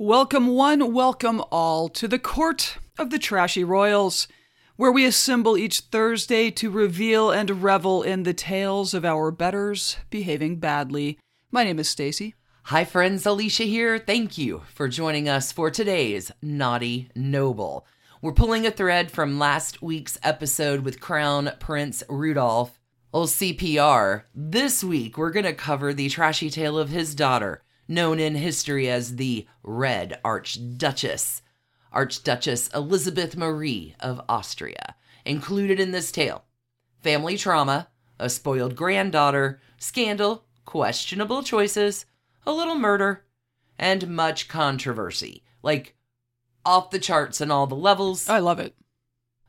Welcome, one, welcome all, to the Court of the Trashy Royals, where we assemble each Thursday to reveal and revel in the tales of our betters behaving badly. My name is Stacy. Hi, friends. Alicia here. Thank you for joining us for today's Naughty Noble. We're pulling a thread from last week's episode with Crown Prince Rudolph, old CPR. This week, we're going to cover the trashy tale of his daughter, known in history as the Red Archduchess, Archduchess Elizabeth Marie of Austria. Included in this tale family trauma, a spoiled granddaughter, scandal, questionable choices, a little murder, and much controversy. Like off the charts in all the levels. I love it.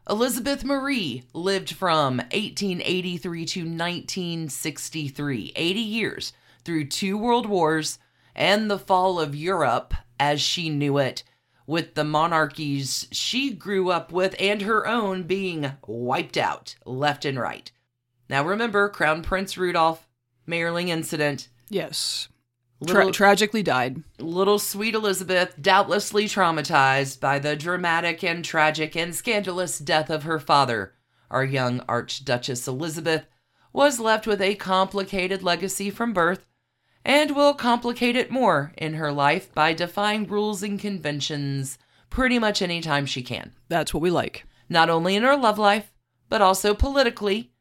Elizabeth Marie lived from 1883 to 1963, 80 years, through two world wars and the fall of Europe as she knew it, with the monarchies she grew up with and her own being wiped out left and right. Now remember, Crown Prince Rudolph, Mayerling incident, Yes. Tra- tragically died. Little sweet Elizabeth, doubtlessly traumatized by the dramatic and tragic and scandalous death of her father, our young Archduchess Elizabeth, was left with a complicated legacy from birth and will complicate it more in her life by defying rules and conventions pretty much any time she can. That's what we like. Not only in her love life, but also politically.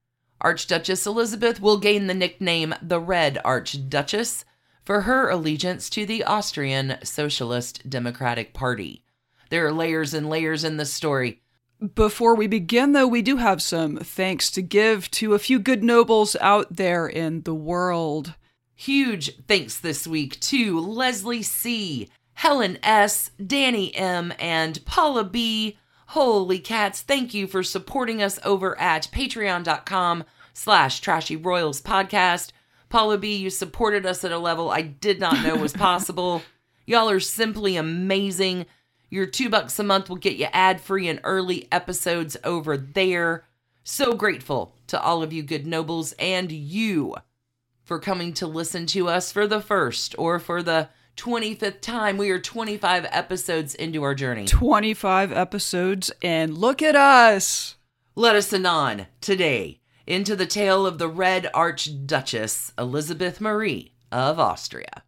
Archduchess Elizabeth will gain the nickname the Red Archduchess for her allegiance to the Austrian Socialist Democratic Party. There are layers and layers in this story. Before we begin, though, we do have some thanks to give to a few good nobles out there in the world. Huge thanks this week to Leslie C., Helen S., Danny M., and Paula B. Holy cats, thank you for supporting us over at patreon.com slash trashy royals podcast. Paula B., you supported us at a level I did not know was possible. Y'all are simply amazing. Your two bucks a month will get you ad free and early episodes over there. So grateful to all of you good nobles and you for coming to listen to us for the first or for the 25th time. We are 25 episodes into our journey. 25 episodes, and look at us! Let us anon today into the tale of the Red Archduchess Elizabeth Marie of Austria.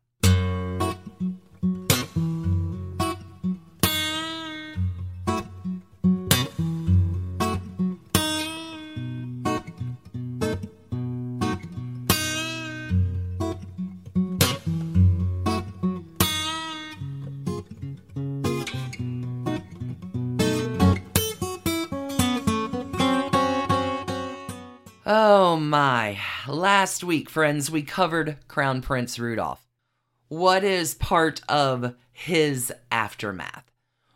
Last week, friends, we covered Crown Prince Rudolph. What is part of his aftermath?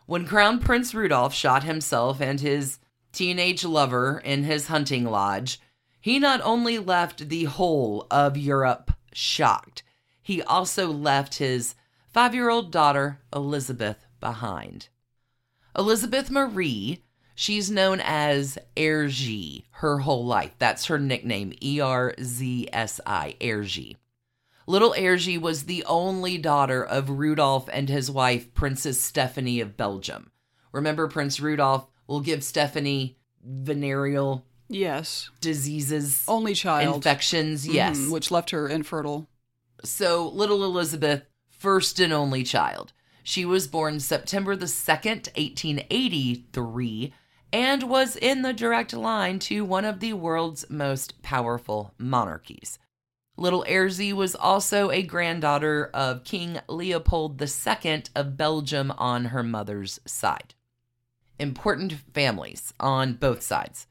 When Crown Prince Rudolph shot himself and his teenage lover in his hunting lodge, he not only left the whole of Europe shocked, he also left his five year old daughter, Elizabeth, behind. Elizabeth Marie, she's known as Erzsi her whole life. That's her nickname, E R Z S I, Erzsi. Little Erzsi was the only daughter of Rudolf and his wife, Princess Stephanie of Belgium. Remember, Prince Rudolf will give Stephanie venereal Yes. diseases, Only child. infections. Yes. Mhm, which left her infertile. So, little Elizabeth, first and only child. She was born September the 2nd, 1883, and was in the direct line to one of the world's most powerful monarchies. Little Erzsi was also a granddaughter of King Leopold II of Belgium on her mother's side. Important families on both sides.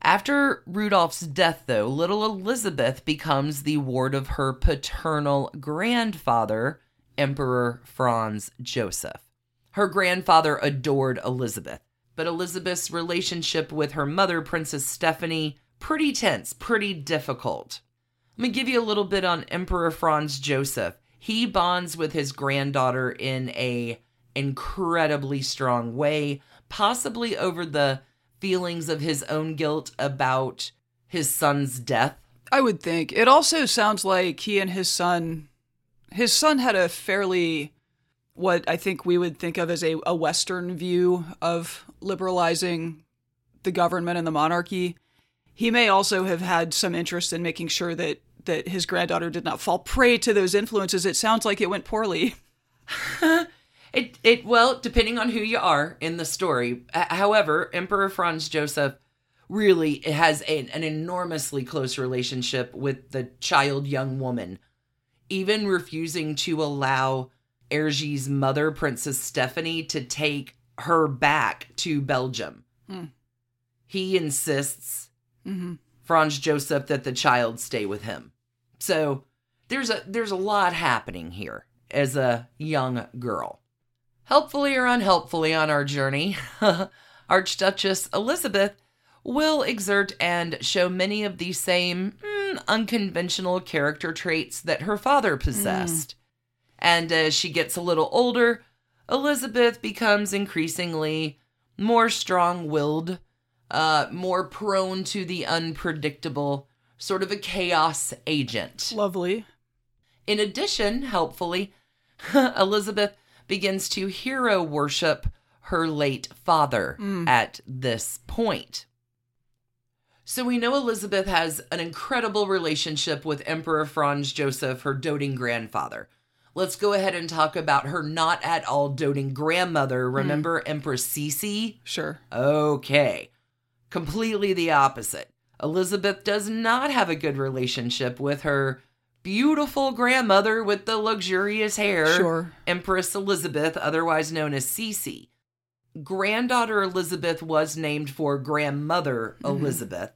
After Rudolph's death, though, little Elizabeth becomes the ward of her paternal grandfather, Emperor Franz Joseph. Her grandfather adored Elizabeth, but Elizabeth's relationship with her mother, Princess Stephanie, pretty tense, pretty difficult. Let me give you a little bit on Emperor Franz Joseph. He bonds with his granddaughter in a incredibly strong way, possibly over the feelings of his own guilt about his son's death. I would think. It also sounds like he and his son his son had a fairly what I think we would think of as a, a Western view of liberalizing the government and the monarchy. He may also have had some interest in making sure that that his granddaughter did not fall prey to those influences. It sounds like it went poorly. it it well, depending on who you are in the story. However, Emperor Franz Joseph really has a, an enormously close relationship with the child young woman, even refusing to allow Erzsi's mother, Princess Stephanie, to take her back to Belgium. Mm. He insists, mm-hmm. Franz Joseph, that the child stay with him. So there's a there's a lot happening here as a young girl. Helpfully or unhelpfully on our journey, Archduchess Elizabeth will exert and show many of the same mm, unconventional character traits that her father possessed. Mm. And as she gets a little older, Elizabeth becomes increasingly more strong willed, uh, more prone to the unpredictable, sort of a chaos agent. Lovely. In addition, helpfully, Elizabeth begins to hero worship her late father mm. at this point. So we know Elizabeth has an incredible relationship with Emperor Franz Joseph, her doting grandfather. Let's go ahead and talk about her not at all doting grandmother. Hmm. Remember mm. Empress Sisi? Sure. Okay. Completely the opposite. Elizabeth does not have a good relationship with her beautiful grandmother with the luxurious hair, sure. Empress Elizabeth, otherwise known as Sisi. Granddaughter Elizabeth was named for grandmother mm-hmm. Elizabeth.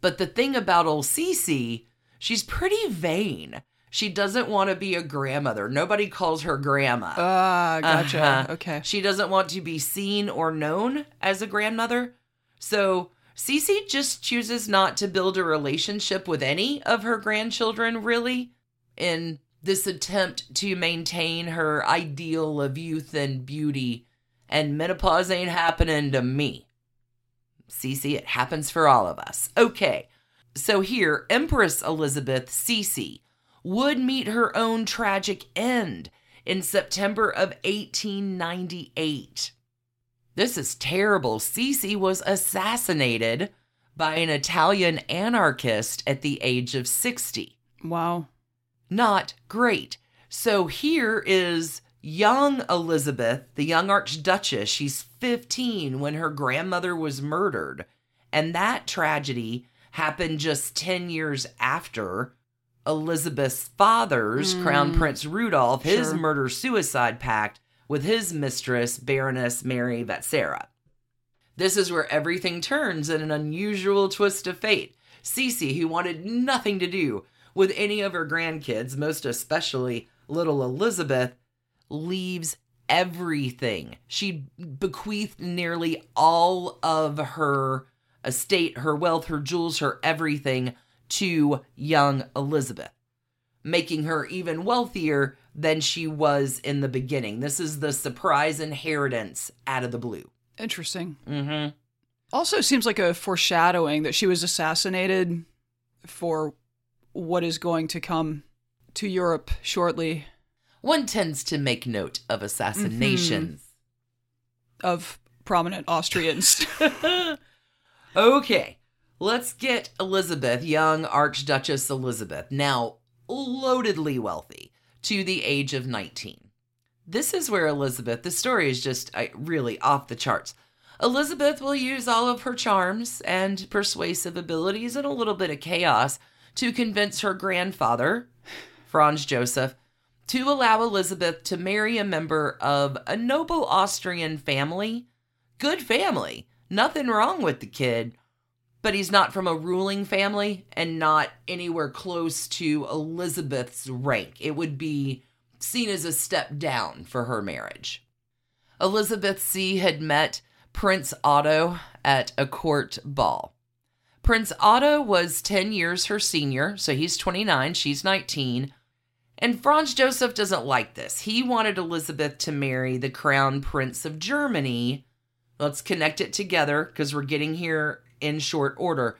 But the thing about old Sisi, she's pretty vain. She doesn't want to be a grandmother. Nobody calls her grandma. Ah, uh, gotcha. Uh-huh. Okay. She doesn't want to be seen or known as a grandmother. So Sisi just chooses not to build a relationship with any of her grandchildren, really, in this attempt to maintain her ideal of youth and beauty. And menopause ain't happening to me. Sisi, it happens for all of us. Okay, so here, Empress Elizabeth Sisi would meet her own tragic end in September of 1898. This is terrible. Sisi was assassinated by an Italian anarchist at the age of 60. Wow. Not great. So here is young Elizabeth, the young Archduchess. She's 15 when her grandmother was murdered. And that tragedy happened just 10 years after Elizabeth's father's, mm. Crown Prince Rudolph, his murder suicide pact with his mistress, Baroness Mary Vetsera. This is where everything turns in an unusual twist of fate. Sisi, who wanted nothing to do with any of her grandkids, most especially little Elizabeth, leaves everything. She bequeathed nearly all of her estate, her wealth, her jewels, her everything to young Elizabeth, making her even wealthier than she was in the beginning. This is the surprise inheritance out of the blue. Interesting. Mm-hmm. Also, seems like a foreshadowing that she was assassinated for what is going to come to Europe shortly. One tends to make note of assassinations mm-hmm. of prominent Austrians. okay, let's get Elizabeth, young Archduchess Elizabeth, now loadedly wealthy to the age of 19. This is where Elizabeth, the story is just uh, really off the charts. Elizabeth will use all of her charms and persuasive abilities and a little bit of chaos to convince her grandfather, Franz Joseph, to allow Elizabeth to marry a member of a noble Austrian family. Good family. Nothing wrong with the kid, but he's not from a ruling family and not anywhere close to Elizabeth's rank. It would be seen as a step down for her marriage. Elizabeth C. had met Prince Otto at a court ball. Prince Otto was 10 years her senior, so he's 29, she's 19. And Franz Joseph doesn't like this. He wanted Elizabeth to marry the crown prince of Germany. Let's connect it together because we're getting here in short order.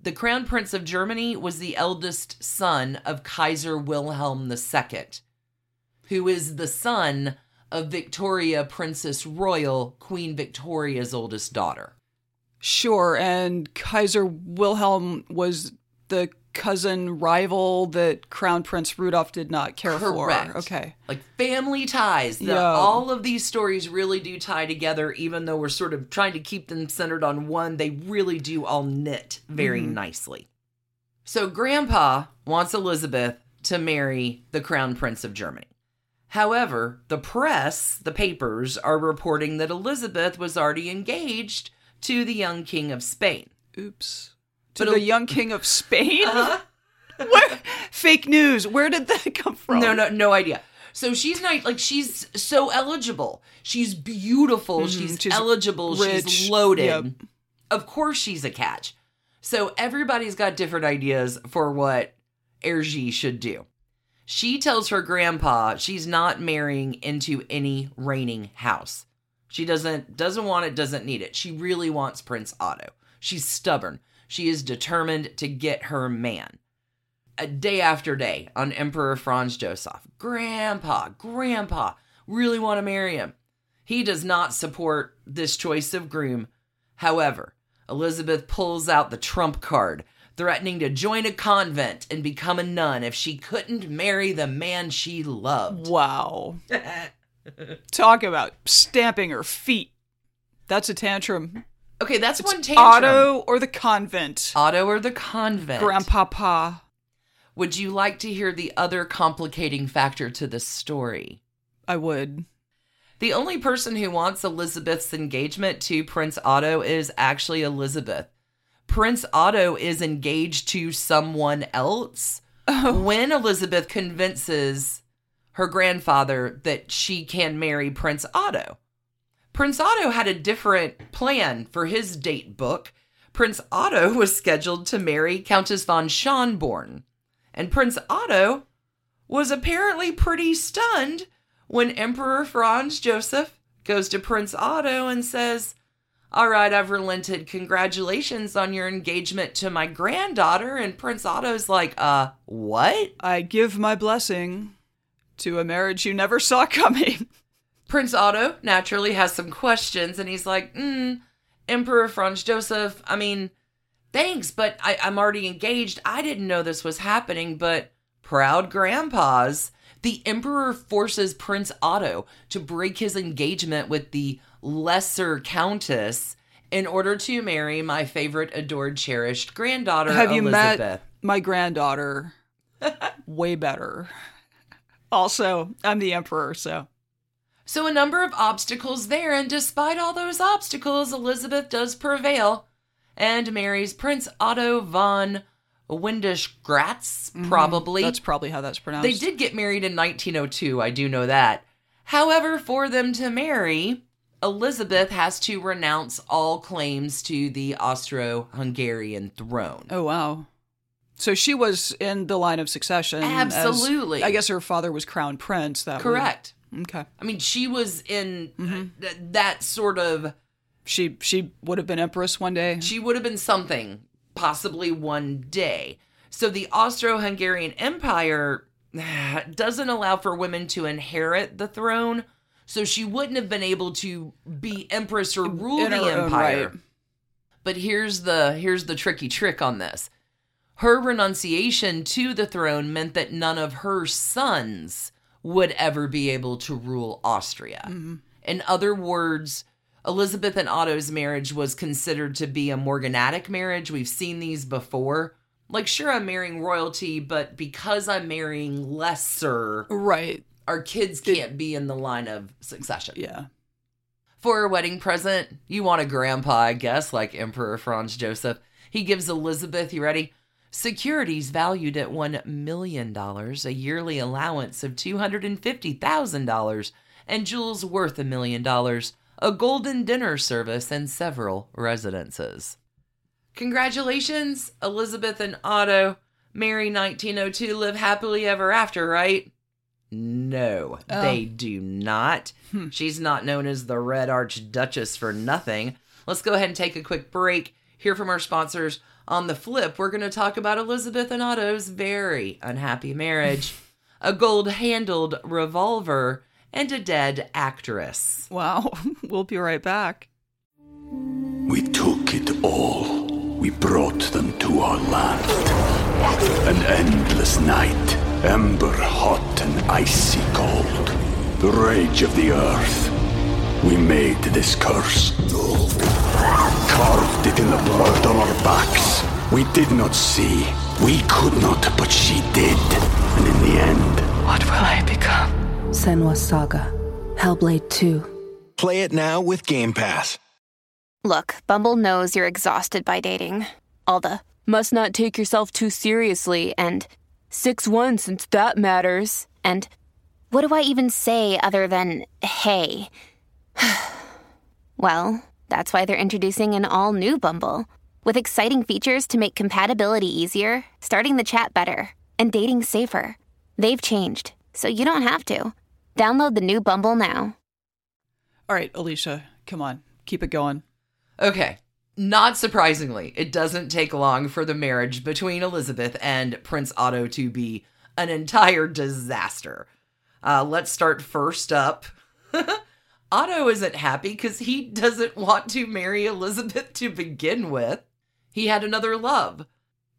The crown prince of Germany was the eldest son of Kaiser Wilhelm II, who is the son of Victoria, Princess Royal, Queen Victoria's oldest daughter. Sure, and Kaiser Wilhelm was the cousin rival that Crown Prince Rudolph did not care Correct. for. Okay. Like family ties. The, Yeah. All of these stories really do tie together, even though we're sort of trying to keep them centered on one. They really do all knit very mm-hmm. nicely. So, Grandpa wants Elizabeth to marry the Crown Prince of Germany. However, the press, the papers, are reporting that Elizabeth was already engaged to the young King of Spain. Oops. To But the a- young king of Spain? Where, fake news. Where did that come from? No, no, no idea. So she's not like she's so eligible. She's beautiful. She's, Mm-hmm. she's eligible. She's rich. loaded. Yep. Of course, she's a catch. So everybody's got different ideas for what Erzsi should do. She tells her grandpa she's not marrying into any reigning house. She doesn't doesn't want it, doesn't need it. She really wants Prince Otto. She's stubborn. She is determined to get her man day after day on Emperor Franz Joseph. Grandpa, Grandpa, really want to marry him. He does not support this choice of groom. However, Elizabeth pulls out the trump card, threatening to join a convent and become a nun if she couldn't marry the man she loved. Wow. Talk about stamping her feet. That's a tantrum. Okay, that's one tantrum. Otto or the convent? Otto or the convent. Grandpapa. Would you like to hear the other complicating factor to this story? I would. The only person who wants Elizabeth's engagement to Prince Otto is actually Elizabeth. Prince Otto is engaged to someone else oh. when Elizabeth convinces her grandfather that she can marry Prince Otto. Prince Otto had a different plan for his date book. Prince Otto was scheduled to marry Countess von Schönborn, and Prince Otto was apparently pretty stunned when Emperor Franz Joseph goes to Prince Otto and says, All right, I've relented. Congratulations on your engagement to my granddaughter. And Prince Otto's like, Uh, what? I give my blessing to a marriage you never saw coming. Prince Otto naturally has some questions and he's like, mm, Emperor Franz Joseph, I mean, thanks, but I, I'm already engaged. I didn't know this was happening, but proud grandpas. The Emperor forces Prince Otto to break his engagement with the lesser countess in order to marry my favorite, adored, cherished granddaughter, Have you Elizabeth. met my granddaughter? Way better. Also, I'm the emperor, so. So, a number of obstacles there, and despite all those obstacles, Elizabeth does prevail and marries Prince Otto von Windisch-Graetz, mm-hmm. probably. That's probably how that's pronounced. they did get married in 1902, I do know that. However, for them to marry, Elizabeth has to renounce all claims to the Austro Hungarian throne. Oh, wow. So she was in the line of succession. as- Absolutely. I guess her father was crown prince. That Correct. Okay. I mean, she was in uh, th- that sort of She she would have been empress one day. she would have been something, possibly one day. So the Austro Hungarian Empire doesn't allow for women to inherit the throne. So she wouldn't have been able to be empress or rule In the empire. right. But here's the here's the tricky trick on this. Her renunciation to the throne meant that none of her sons would ever be able to rule Austria. Mm-hmm. In other words, Elizabeth and Otto's marriage was considered to be a morganatic marriage. We've seen these before. Like, sure, I'm marrying royalty, but because I'm marrying lesser, Right. our kids can't be in the line of succession. Yeah. For a wedding present, you want a grandpa, I guess, like Emperor Franz Joseph. He gives Elizabeth, you ready? Securities valued at $1 million, a yearly allowance of $250,000, and jewels worth a million dollars, a golden dinner service, and several residences. Congratulations, Elizabeth and Otto. Marry 1902, live happily ever after, right? No, Oh. they do not. Hmm. She's not known as the Red Archduchess for nothing. Let's go ahead and take a quick break, hear from our sponsors. On the flip, we're going to talk about Elizabeth and Otto's very unhappy marriage, a gold handled revolver, and a dead actress. Wow. we'll be right back. We took it all. We brought them to our land. An endless night, ember hot and icy cold. The rage of the earth. We made this curse. Carved it in the blood on our backs. We did not see. We could not, but she did. And in the end, What will I become? Senua's Saga. Hellblade 2. Play it now with Game Pass. Look, Bumble knows you're exhausted by dating. All the must not take yourself too seriously and 6 1 since that matters. And what do I even say other than hey? well, that's why they're introducing an all new Bumble with exciting features to make compatibility easier, starting the chat better, and dating safer. They've changed, so you don't have to. Download the new Bumble now. All right, Alicia, come on. Keep it going. Okay. Not surprisingly, it doesn't take long for the marriage between Elizabeth and Prince Otto to be an entire disaster. Uh, let's start first up. Otto isn't happy because he doesn't want to marry Elizabeth to begin with. He had another love.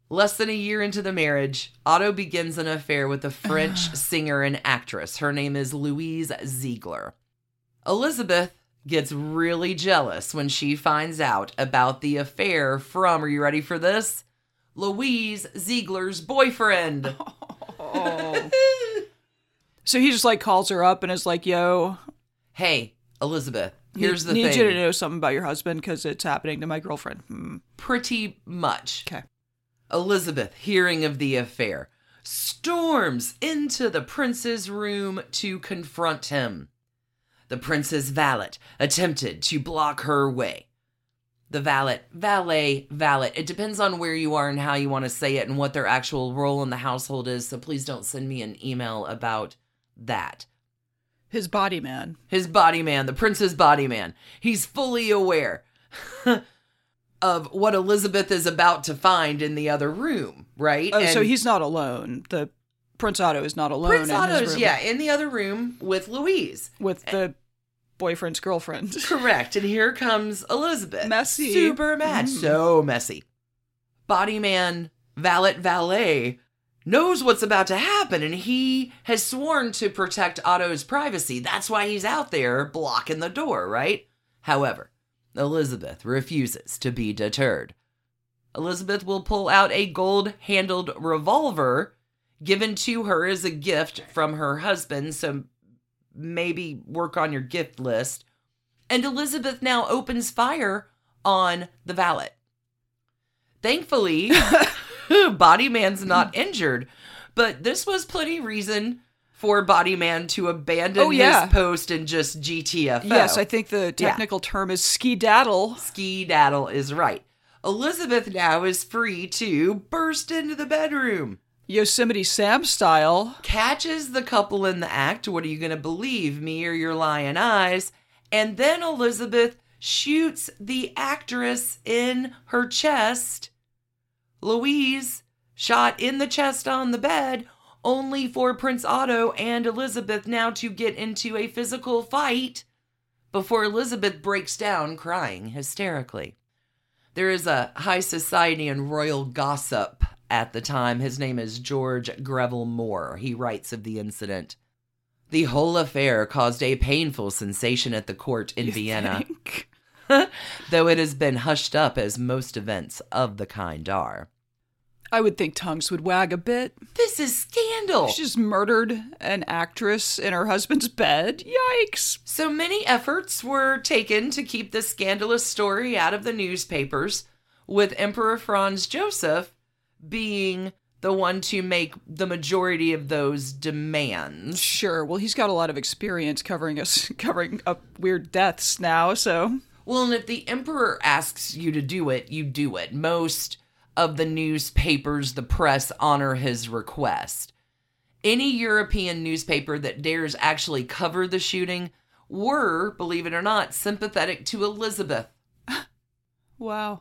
Less than a year into the marriage, Otto begins an affair with a French singer and actress. Her name is Louise Ziegler. Elizabeth gets really jealous when she finds out about the affair from, are you ready for this? Louise Ziegler's boyfriend. So he just like calls her up and is like, yo, hey, Elizabeth, here's the need thing. you to know something about your husband because it's happening to my girlfriend. Hmm. Pretty much. Okay. Elizabeth, hearing of the affair, storms into the prince's room to confront him. The prince's valet attempted to block her way. The valet, valet, valet. It depends on where you are and how you want to say it and what their actual role in the household is, so please don't send me an email about that. His body man. His body man, the prince's body man. He's fully aware of what Elizabeth is about to find in the other room, right? Oh, so he's not alone. The Prince Otto is not alone. Prince in his Otto's, yeah, in the other room with Louise. with the boyfriend's girlfriend. Correct. And here comes Elizabeth. Messy. Super mad. Mm. So messy. Body man, valet, valet knows what's about to happen and he has sworn to protect Otto's privacy. That's why he's out there blocking the door, right? However, Elizabeth refuses to be deterred. Elizabeth will pull out a gold handled revolver given to her as a gift from her husband, so maybe work on your gift list. And Elizabeth now opens fire on the valet. Thankfully, Body Man's not injured, but this was plenty reason for Body Man to abandon Oh, yeah. his post and just GTFO. Yes, I think the technical term is ski daddle. Ski daddle is right. Elizabeth now is free to burst into the bedroom. Yosemite Sam style. catches the couple in the act. What are you going to believe, me or your lying eyes? And then Elizabeth shoots the actress in her chest. Louise shot in the chest on the bed, only for Prince Otto and Elizabeth now to get into a physical fight before Elizabeth breaks down crying hysterically. There is a high society and royal gossip at the time. His name is George Greville Moore. He writes of the incident. The whole affair caused a painful sensation at the court in Vienna, Think. though it has been hushed up as most events of the kind are. I would think tongues would wag a bit. This is scandal. She just murdered an actress in her husband's bed. Yikes. So many efforts were taken to keep this scandalous story out of the newspapers, with Emperor Franz Joseph being the one to make the majority of those demands. Sure. Well, he's got a lot of experience covering us covering up weird deaths now, so Well, and if the emperor asks you to do it, you do it. Most of the newspapers, the press honor his request. Any European newspaper that dares actually cover the shooting were, believe it or not, sympathetic to Elizabeth. wow.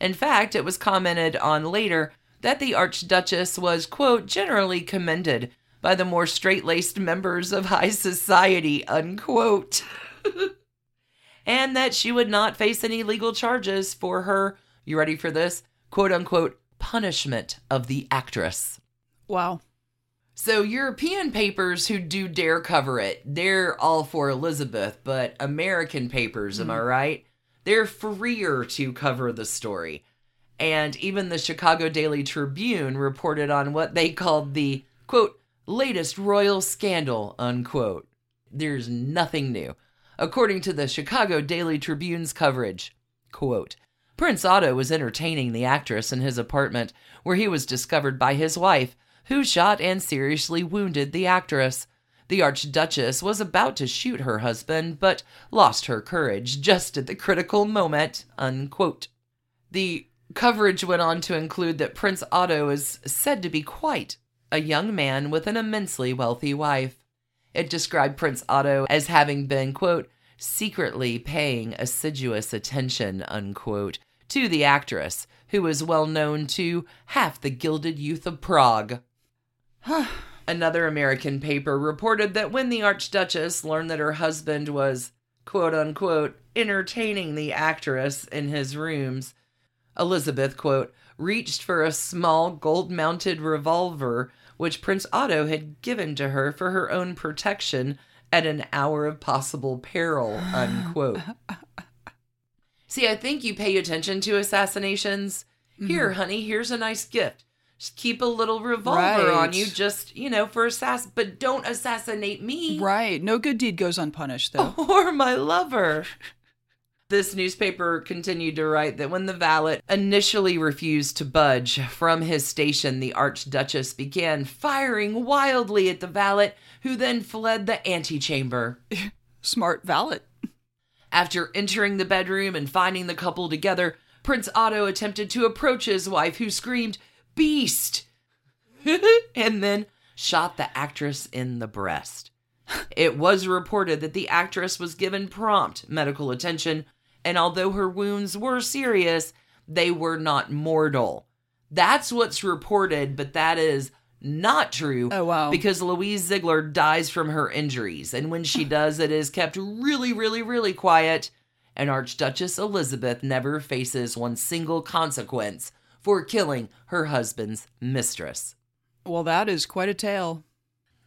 In fact, it was commented on later that the Archduchess was, quote, generally commended by the more straight laced members of high society, unquote. and that she would not face any legal charges for her, you ready for this, quote unquote, punishment of the actress. Wow. So, European papers who do dare cover it, they're all for Elizabeth, but American papers, am hmm. I right? They're freer to cover the story. And even the Chicago Daily Tribune reported on what they called the, quote, latest royal scandal, unquote. There's nothing new. According to the Chicago Daily Tribune's coverage, quote, Prince Otto was entertaining the actress in his apartment, where he was discovered by his wife, who shot and seriously wounded the actress. The Archduchess was about to shoot her husband, but lost her courage just at the critical moment. Unquote. The coverage went on to include that Prince Otto is said to be quite a young man with an immensely wealthy wife. It described Prince Otto as having been, quote, secretly paying assiduous attention, unquote, to the actress, who was well known to half the gilded youth of Prague. Another American paper reported that when the Archduchess learned that her husband was, quote unquote, entertaining the actress in his rooms, Elizabeth, quote, reached for a small gold mounted revolver which Prince Otto had given to her for her own protection at an hour of possible peril, unquote. See, I think you pay attention to assassinations. Mm-hmm. Here, honey, here's a nice gift. Just keep a little revolver on you, just, you know, for assass, but don't assassinate me Right. No good deed goes unpunished, though. or my lover. This newspaper continued to write that when the valet initially refused to budge from his station, the Archduchess began firing wildly at the valet, who then fled the antechamber. Smart valet. After entering the bedroom and finding the couple together, Prince Otto attempted to approach his wife, who screamed, Beast! and then shot the actress in the breast. It was reported that the actress was given prompt medical attention, and although her wounds were serious, they were not mortal. That's what's reported, but that is not true. Oh, wow. Because Louise Ziegler dies from her injuries, and when she does, it is kept really, really, really quiet. And Archduchess Elizabeth never faces one single consequence for killing her husband's mistress. Well, that is quite a tale.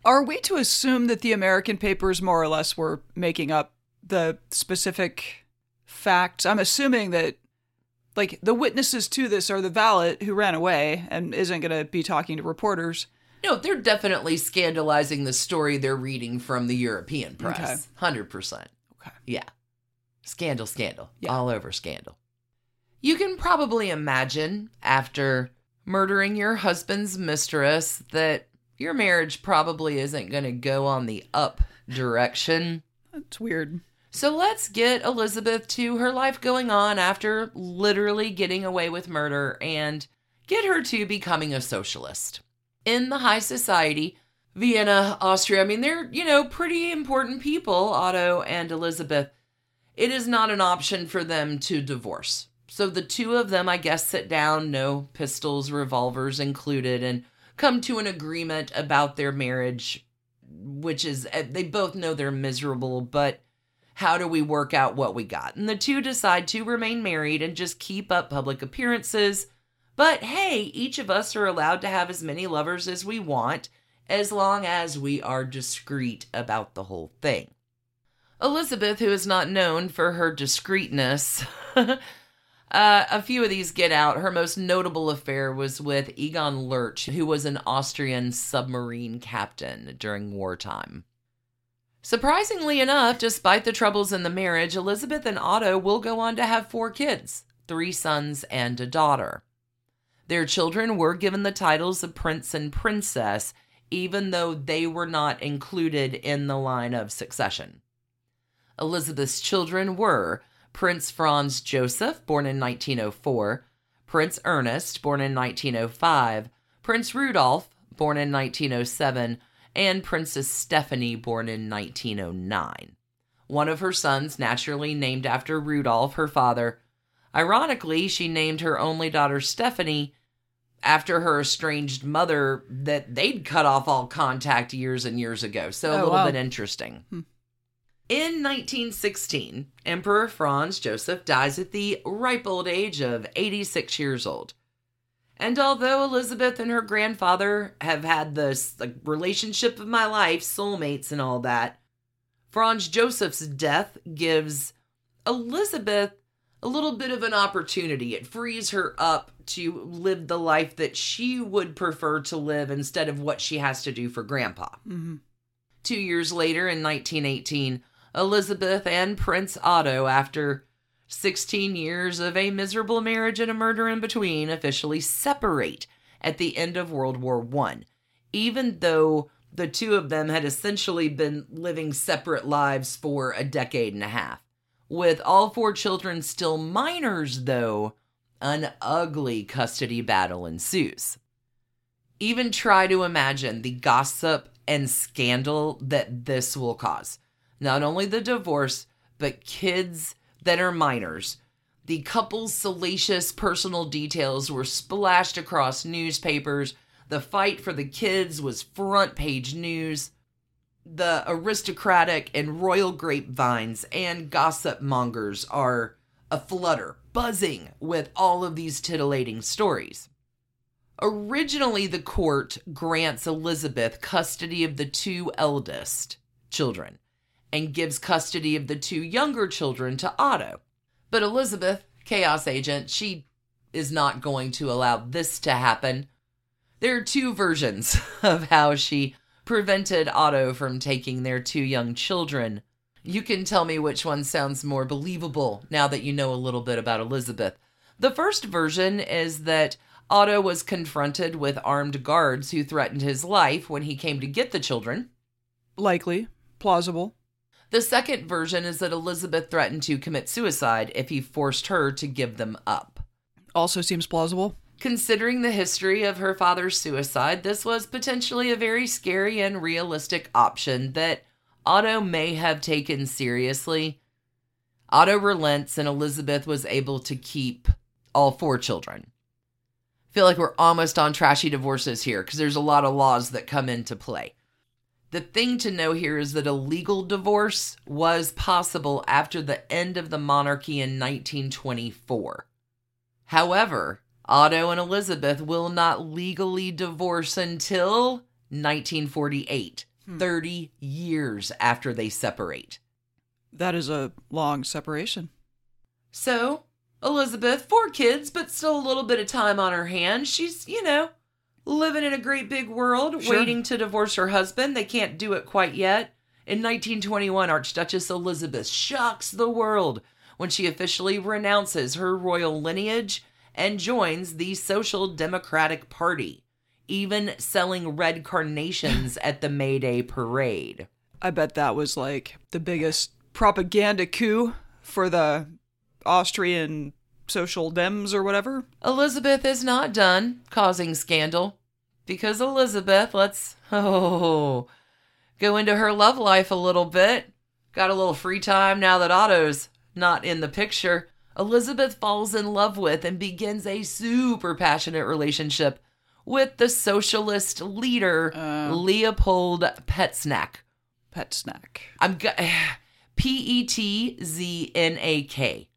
Are we to assume that the American papers more or less were making up the specific facts? I'm assuming that, like, the witnesses to this are the valet who ran away and isn't going to be talking to reporters. No, they're definitely scandalizing the story they're reading from the European press. Okay. 100%. Okay. Yeah. Scandal, scandal. Yeah. All over scandal. You can probably imagine after murdering your husband's mistress that your marriage probably isn't going to go on the up direction. That's weird. So let's get Elizabeth to her life going on after literally getting away with murder and get her to becoming a socialist. In the high society, Vienna, Austria, I mean, they're, you know, pretty important people, Otto and Elizabeth. It is not an option for them to divorce. So the two of them, I guess, sit down, no pistols, revolvers included, and come to an agreement about their marriage, which is, eh, they both know they're miserable, but how do we work out what we got? And the two decide to remain married and just keep up public appearances. But hey, each of us are allowed to have as many lovers as we want, as long as we are discreet about the whole thing. Elizabeth, who is not known for her discreetness, uh, a few of these get out. Her most notable affair was with Egon Lerch, who was an Austrian submarine captain during wartime. Surprisingly enough, despite the troubles in the marriage, Elizabeth and Otto will go on to have four kids three sons and a daughter. Their children were given the titles of prince and princess, even though they were not included in the line of succession. Elizabeth's children were Prince Franz Joseph, born in 1904, Prince Ernest, born in 1905, Prince Rudolph, born in 1907, and Princess Stephanie, born in 1909. One of her sons, naturally named after Rudolph, her father. Ironically, she named her only daughter Stephanie after her estranged mother that they'd cut off all contact years and years ago. So a Oh, little wow. bit interesting. Hmm. In 1916, Emperor Franz Joseph dies at the ripe old age of 86 years old. And although Elizabeth and her grandfather have had this like, relationship of my life, soulmates and all that, Franz Joseph's death gives Elizabeth a little bit of an opportunity. It frees her up to live the life that she would prefer to live instead of what she has to do for grandpa. Mm-hmm. Two years later, in 1918, Elizabeth and Prince Otto, after 16 years of a miserable marriage and a murder in between, officially separate at the end of World War I, even though the two of them had essentially been living separate lives for a decade and a half. With all four children still minors, though, an ugly custody battle ensues. Even try to imagine the gossip and scandal that this will cause. Not only the divorce, but kids that are minors. The couple's salacious personal details were splashed across newspapers. The fight for the kids was front page news. The aristocratic and royal grapevines and gossip mongers are aflutter, buzzing with all of these titillating stories. Originally, the court grants Elizabeth custody of the two eldest children and gives custody of the two younger children to Otto. But Elizabeth, chaos agent, she is not going to allow this to happen. There are two versions of how she prevented Otto from taking their two young children. You can tell me which one sounds more believable now that you know a little bit about Elizabeth. The first version is that Otto was confronted with armed guards who threatened his life when he came to get the children. Likely. Plausible. The second version is that Elizabeth threatened to commit suicide if he forced her to give them up. Also seems plausible. Considering the history of her father's suicide, this was potentially a very scary and realistic option that Otto may have taken seriously. Otto relents, and Elizabeth was able to keep all four children. I feel like we're almost on trashy divorces here because there's a lot of laws that come into play. The thing to know here is that a legal divorce was possible after the end of the monarchy in 1924. However, Otto and Elizabeth will not legally divorce until 1948, hmm. 30 years after they separate. That is a long separation. So, Elizabeth, four kids, but still a little bit of time on her hands. She's, you know, living in a great big world, Sure. waiting to divorce her husband. They can't do it quite yet. In 1921, Archduchess Elizabeth shocks the world when she officially renounces her royal lineage and joins the Social Democratic Party, even selling red carnations at the May Day parade. I bet that was like the biggest propaganda coup for the Austrian social dems or whatever. Elizabeth is not done causing scandal because Elizabeth, let's oh go into her love life a little bit. Got a little free time now that Otto's not in the picture. Elizabeth falls in love with and begins a super passionate relationship with the socialist leader uh. Leopold Petznak. Pet snack. I'm go- P E T Z N A K.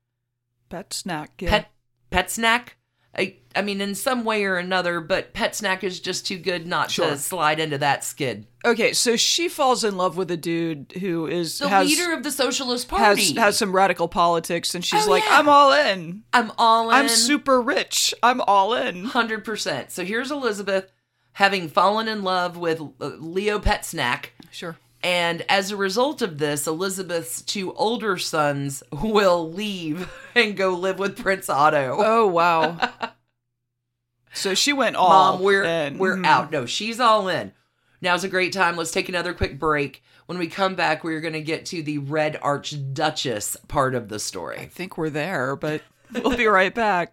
Pet snack. Yeah. Pet pet snack. I I mean, in some way or another, but pet snack is just too good not Sure. to slide into that skid. Okay, so she falls in love with a dude who is The has, leader of the Socialist Party. has has some radical politics, and she's Oh, like, yeah. "I'm all in. I'm all in. I'm super rich. I'm all in." hundred percent. So here's Elizabeth having fallen in love with uh, Leo Pet Snack. Sure. And as a result of this, Elizabeth's two older sons will leave and go live with Prince Otto. Oh wow. So she went all Mom, we're in. we're Mhm. out. No, she's all in. Now's a great time. Let's take another quick break. When we come back, we're going to get to the Red Archduchess part of the story. I think we're there, but we'll be right back.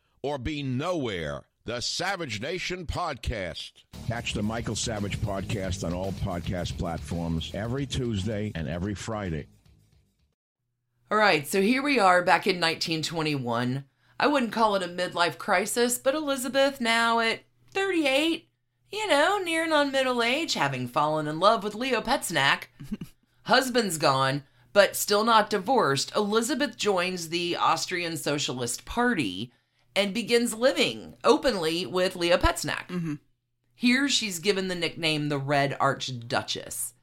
or be nowhere. The Savage Nation Podcast. Catch the Michael Savage podcast on all podcast platforms every Tuesday and every Friday. All right, so here we are back in 1921. I wouldn't call it a midlife crisis, but Elizabeth, now at 38, you know, nearing on middle age, having fallen in love with Leo Petznek. Husband's gone, but still not divorced. Elizabeth joins the Austrian Socialist Party and begins living openly with Leo Petznek. Mm-hmm. Here she's given the nickname the Red Archduchess.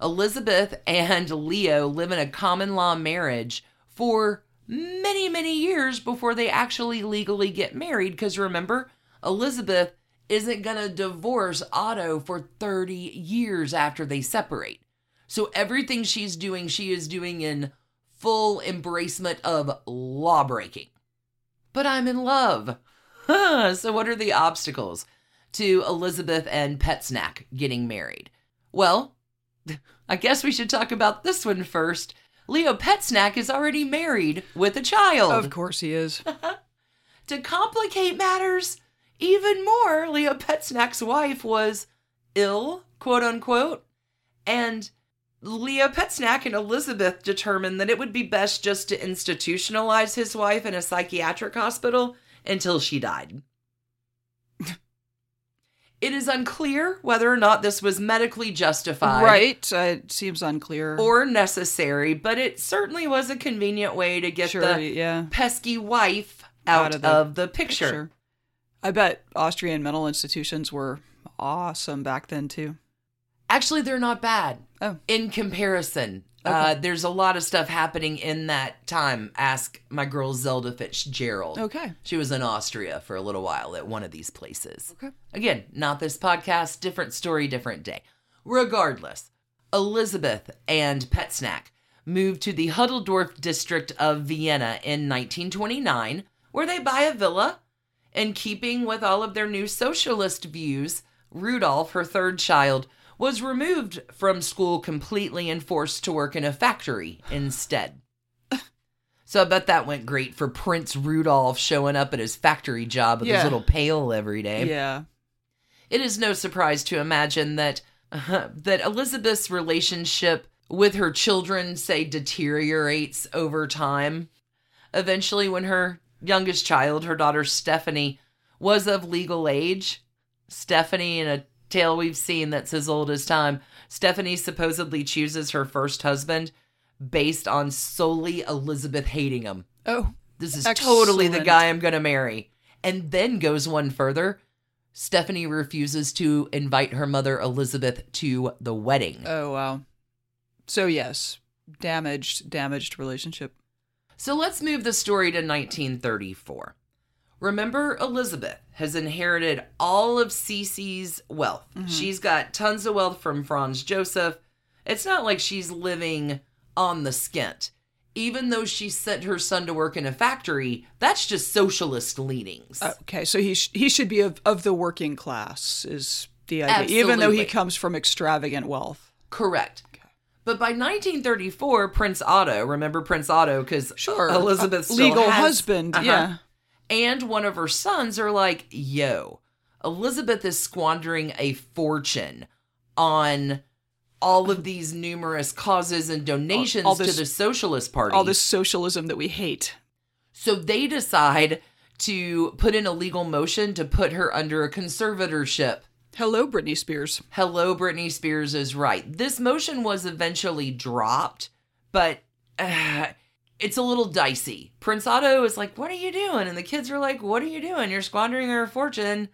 Elizabeth and Leo live in a common law marriage for many, many years before they actually legally get married. Because remember, Elizabeth isn't going to divorce Otto for 30 years after they separate. So everything she's doing, she is doing in full embracement of law breaking. But I'm in love. so, what are the obstacles to Elizabeth and Petznek getting married? Well, I guess we should talk about this one first. Leo Petznek is already married with a child. Of course he is. To complicate matters even more, Leo Petznek's wife was ill, quote unquote, and Leo Petznek and Elizabeth determined that it would be best just to institutionalize his wife in a psychiatric hospital until she died. it is unclear whether or not this was medically justified right. Uh, it seems unclear. or necessary, but it certainly was a convenient way to get Sure, the yeah. pesky wife out, of, the, picture. I bet Austrian mental institutions were awesome back then too. Actually, they're not bad. Oh. In comparison, uh, there's a lot of stuff happening in that time. Ask my girl Zelda Fitzgerald. Okay. She was in Austria for a little while at one of these places. Okay. Again, not this podcast, different story, different day. Regardless, Elizabeth and Petznek moved to the Hütteldorf district of Vienna in 1929, where they buy a villa. In keeping with all of their new socialist views, Rudolph, her third child, was removed from school completely and forced to work in a factory instead. So I bet that went great for Prince Rudolph showing up at his factory job with Yeah. his little pail every day. Yeah. It is no surprise to imagine that that Elizabeth's relationship with her children say deteriorates over time. Eventually when her youngest child, her daughter Stephanie, was of legal age, Stephanie in a tale we've seen that's as old as time, Stephanie supposedly chooses her first husband based on solely Elizabeth hating him. Oh. This is totally the guy I'm going to marry. And then goes one further. Stephanie refuses to invite her mother Elizabeth to the wedding. Oh wow. So yes, damaged, damaged relationship. So let's move the story to 1934. Remember, Elizabeth has inherited all of Sisi's wealth. She's got tons of wealth from Franz Joseph. It's not like she's living on the skint. Even though she sent her son to work in a factory, that's just socialist leanings. Okay, so he sh- he should be of, of the working class is the idea, even though he comes from extravagant wealth. Correct. But by 1934, Prince Otto, remember Prince Otto, because Sure, Elizabeth's legal has- husband. Uh-huh. Yeah, and one of her sons are like, yo, Elizabeth is squandering a fortune on all of these numerous causes and donations All- all this- to the Socialist Party. All this socialism that we hate. So they decide to put in a legal motion to put her under a conservatorship. Hello, Britney Spears. Hello, Britney Spears is right. This motion was eventually dropped, but uh, it's a little dicey. Prince Otto is like, What are you doing? And the kids are like, What are you doing? You're squandering our fortune.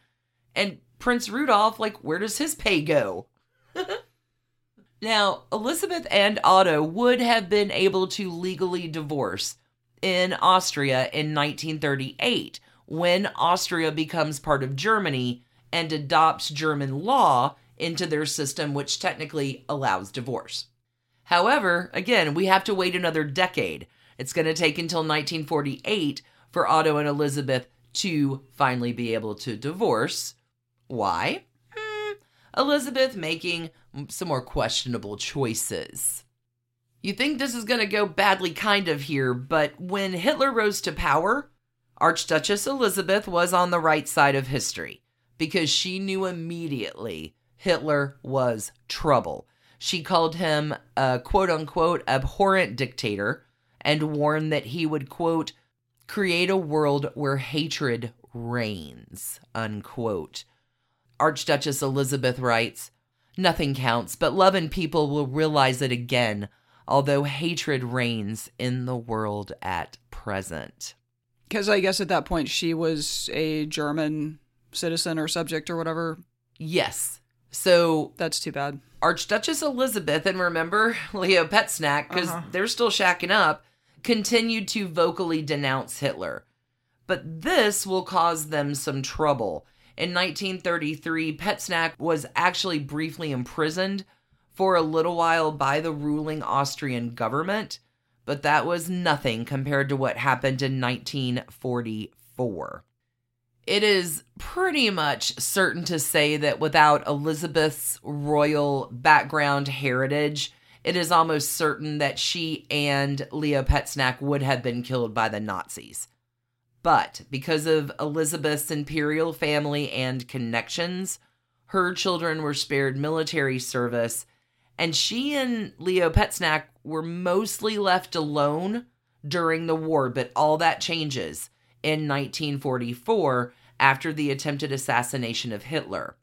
And Prince Rudolph, like, Where does his pay go? now, Elizabeth and Otto would have been able to legally divorce in Austria in 1938 when Austria becomes part of Germany and adopts German law into their system, which technically allows divorce. However, again, we have to wait another decade. It's going to take until 1948 for Otto and Elizabeth to finally be able to divorce. Why? Hmm, Elizabeth making some more questionable choices. You think this is going to go badly, kind of, here, but when Hitler rose to power, Archduchess Elizabeth was on the right side of history because she knew immediately Hitler was trouble. She called him a quote unquote abhorrent dictator and warned that he would, quote, create a world where hatred reigns, unquote. Archduchess Elizabeth writes, Nothing counts, but love and people will realize it again, although hatred reigns in the world at present. Because I guess at that point she was a German citizen or subject or whatever. Yes. So That's too bad. Archduchess Elizabeth, and remember Leo Petznek, because uh-huh. they're still shacking up, continued to vocally denounce Hitler. But this will cause them some trouble. In 1933, Petznek was actually briefly imprisoned for a little while by the ruling Austrian government, but that was nothing compared to what happened in 1944. It is pretty much certain to say that without Elizabeth's royal background heritage, it is almost certain that she and Leo Petznek would have been killed by the Nazis. But because of Elizabeth's imperial family and connections, her children were spared military service, and she and Leo Petznek were mostly left alone during the war. But all that changes in 1944 after the attempted assassination of Hitler.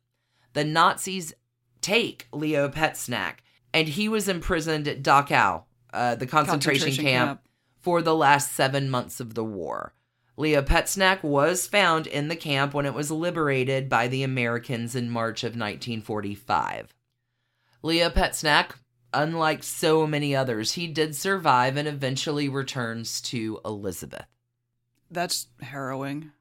The Nazis take Leo Petznek, and he was imprisoned at Dachau, uh, the concentration, Concentration camp, camp. for the last seven months of the war. Leo Petznek was found in the camp when it was liberated by the Americans in March of 1945. Leo Petznek, unlike so many others, he did survive and eventually returns to Elizabeth. That's harrowing.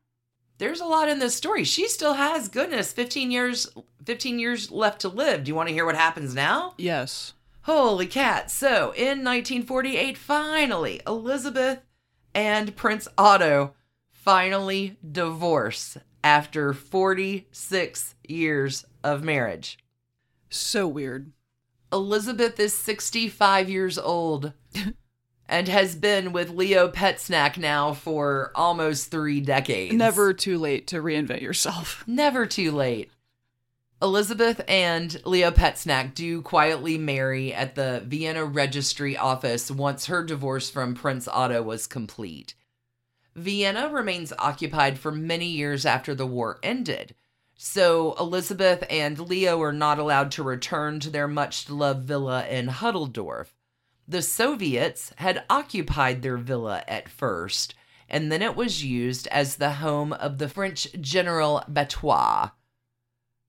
There's a lot in this story. She still has goodness 15 years 15 years left to live. Do you want to hear what happens now? Yes. Holy cat. So, in 1948 finally Elizabeth and Prince Otto finally divorce after 46 years of marriage. So weird. Elizabeth is 65 years old and has been with Leo Petznek now for almost three decades. Never too late to reinvent yourself. Never too late. Elizabeth and Leo Petznek do quietly marry at the Vienna Registry office once her divorce from Prince Otto was complete. Vienna remains occupied for many years after the war ended, so Elizabeth and Leo are not allowed to return to their much loved villa in Hütteldorf. The Soviets had occupied their villa at first, and then it was used as the home of the French General Béthouart.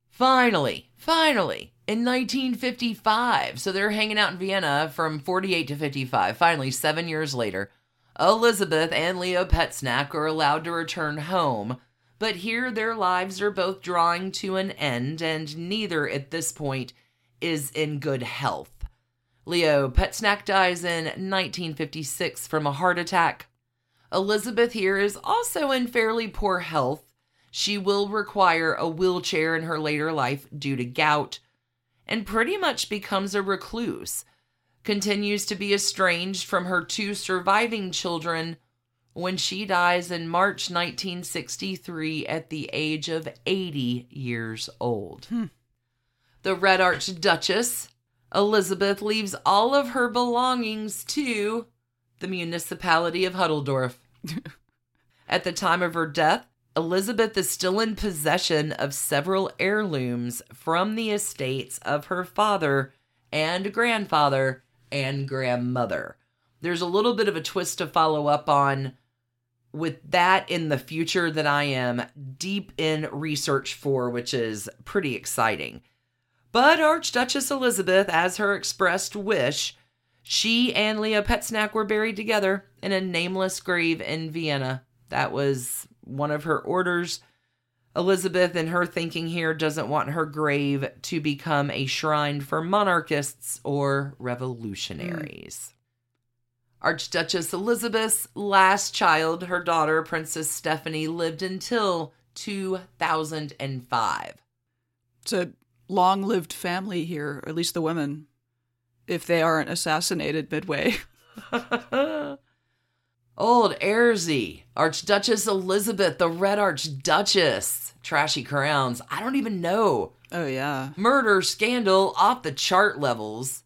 Finally, finally, in 1955, so they're hanging out in Vienna from 48 to 55. Finally, seven years later, Elizabeth and Leo Petznek are allowed to return home, but here their lives are both drawing to an end, and neither at this point is in good health. Leo Petznek dies in 1956 from a heart attack. Elizabeth here is also in fairly poor health. She will require a wheelchair in her later life due to gout, and pretty much becomes a recluse. Continues to be estranged from her two surviving children, when she dies in March 1963 at the age of 80 years old. Hmm. The Red Archduchess, Elizabeth, leaves all of her belongings to the municipality of Hütteldorf. At the time of her death, Elizabeth is still in possession of several heirlooms from the estates of her father and grandfather and grandmother. There's a little bit of a twist to follow up on with that in the future that I am deep in research for, which is pretty exciting. But Archduchess Elizabeth, as her expressed wish, she and Leo Petznek were buried together in a nameless grave in Vienna. That was one of her orders. Elizabeth, in her thinking here, doesn't want her grave to become a shrine for monarchists or revolutionaries. Mm. Archduchess Elizabeth's last child, her daughter, Princess Stephanie, lived until 2005. It's a long lived family here, at least the women, if they aren't assassinated midway. Old Erzsi, Archduchess Elizabeth, the Red Archduchess. Trashy crowns. I don't even know. Oh, yeah. Murder, scandal, off the chart levels.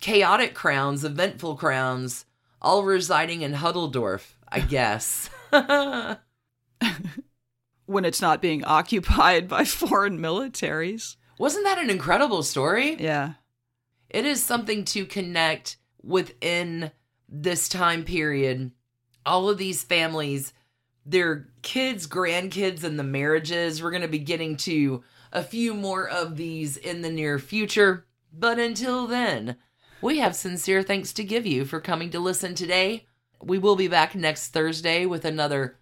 Chaotic crowns, eventful crowns, all residing in Hütteldorf, I guess. When it's not being occupied by foreign militaries. Wasn't that an incredible story? Yeah. It is something to connect within this time period. All of these families, their kids, grandkids, and the marriages. We're going to be getting to a few more of these in the near future. But until then, we have sincere thanks to give you for coming to listen today. We will be back next Thursday with another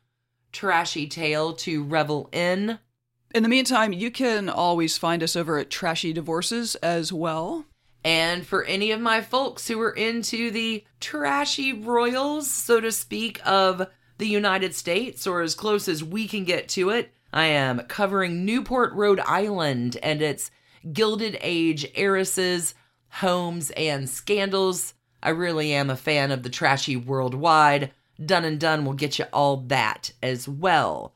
trashy tale to revel in. In the meantime, you can always find us over at Trashy Divorces as well. And for any of my folks who are into the trashy royals, so to speak, of the United States, or as close as we can get to it, I am covering Newport, Rhode Island and its Gilded Age heiresses, homes, and scandals. I really am a fan of the trashy worldwide. Done and Done will get you all that as well.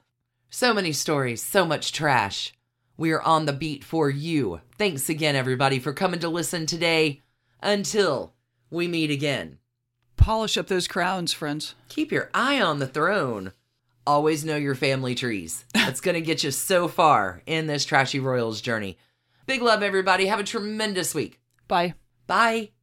So many stories, so much trash. We are on the beat for you. Thanks again, everybody, for coming to listen today. Until we meet again, Polish up those crowns, friends. keep your eye on the throne. Always know your family trees. That's going to get you so far in this Trashy Royals journey. Big love, everybody. Have a tremendous week. Bye. Bye.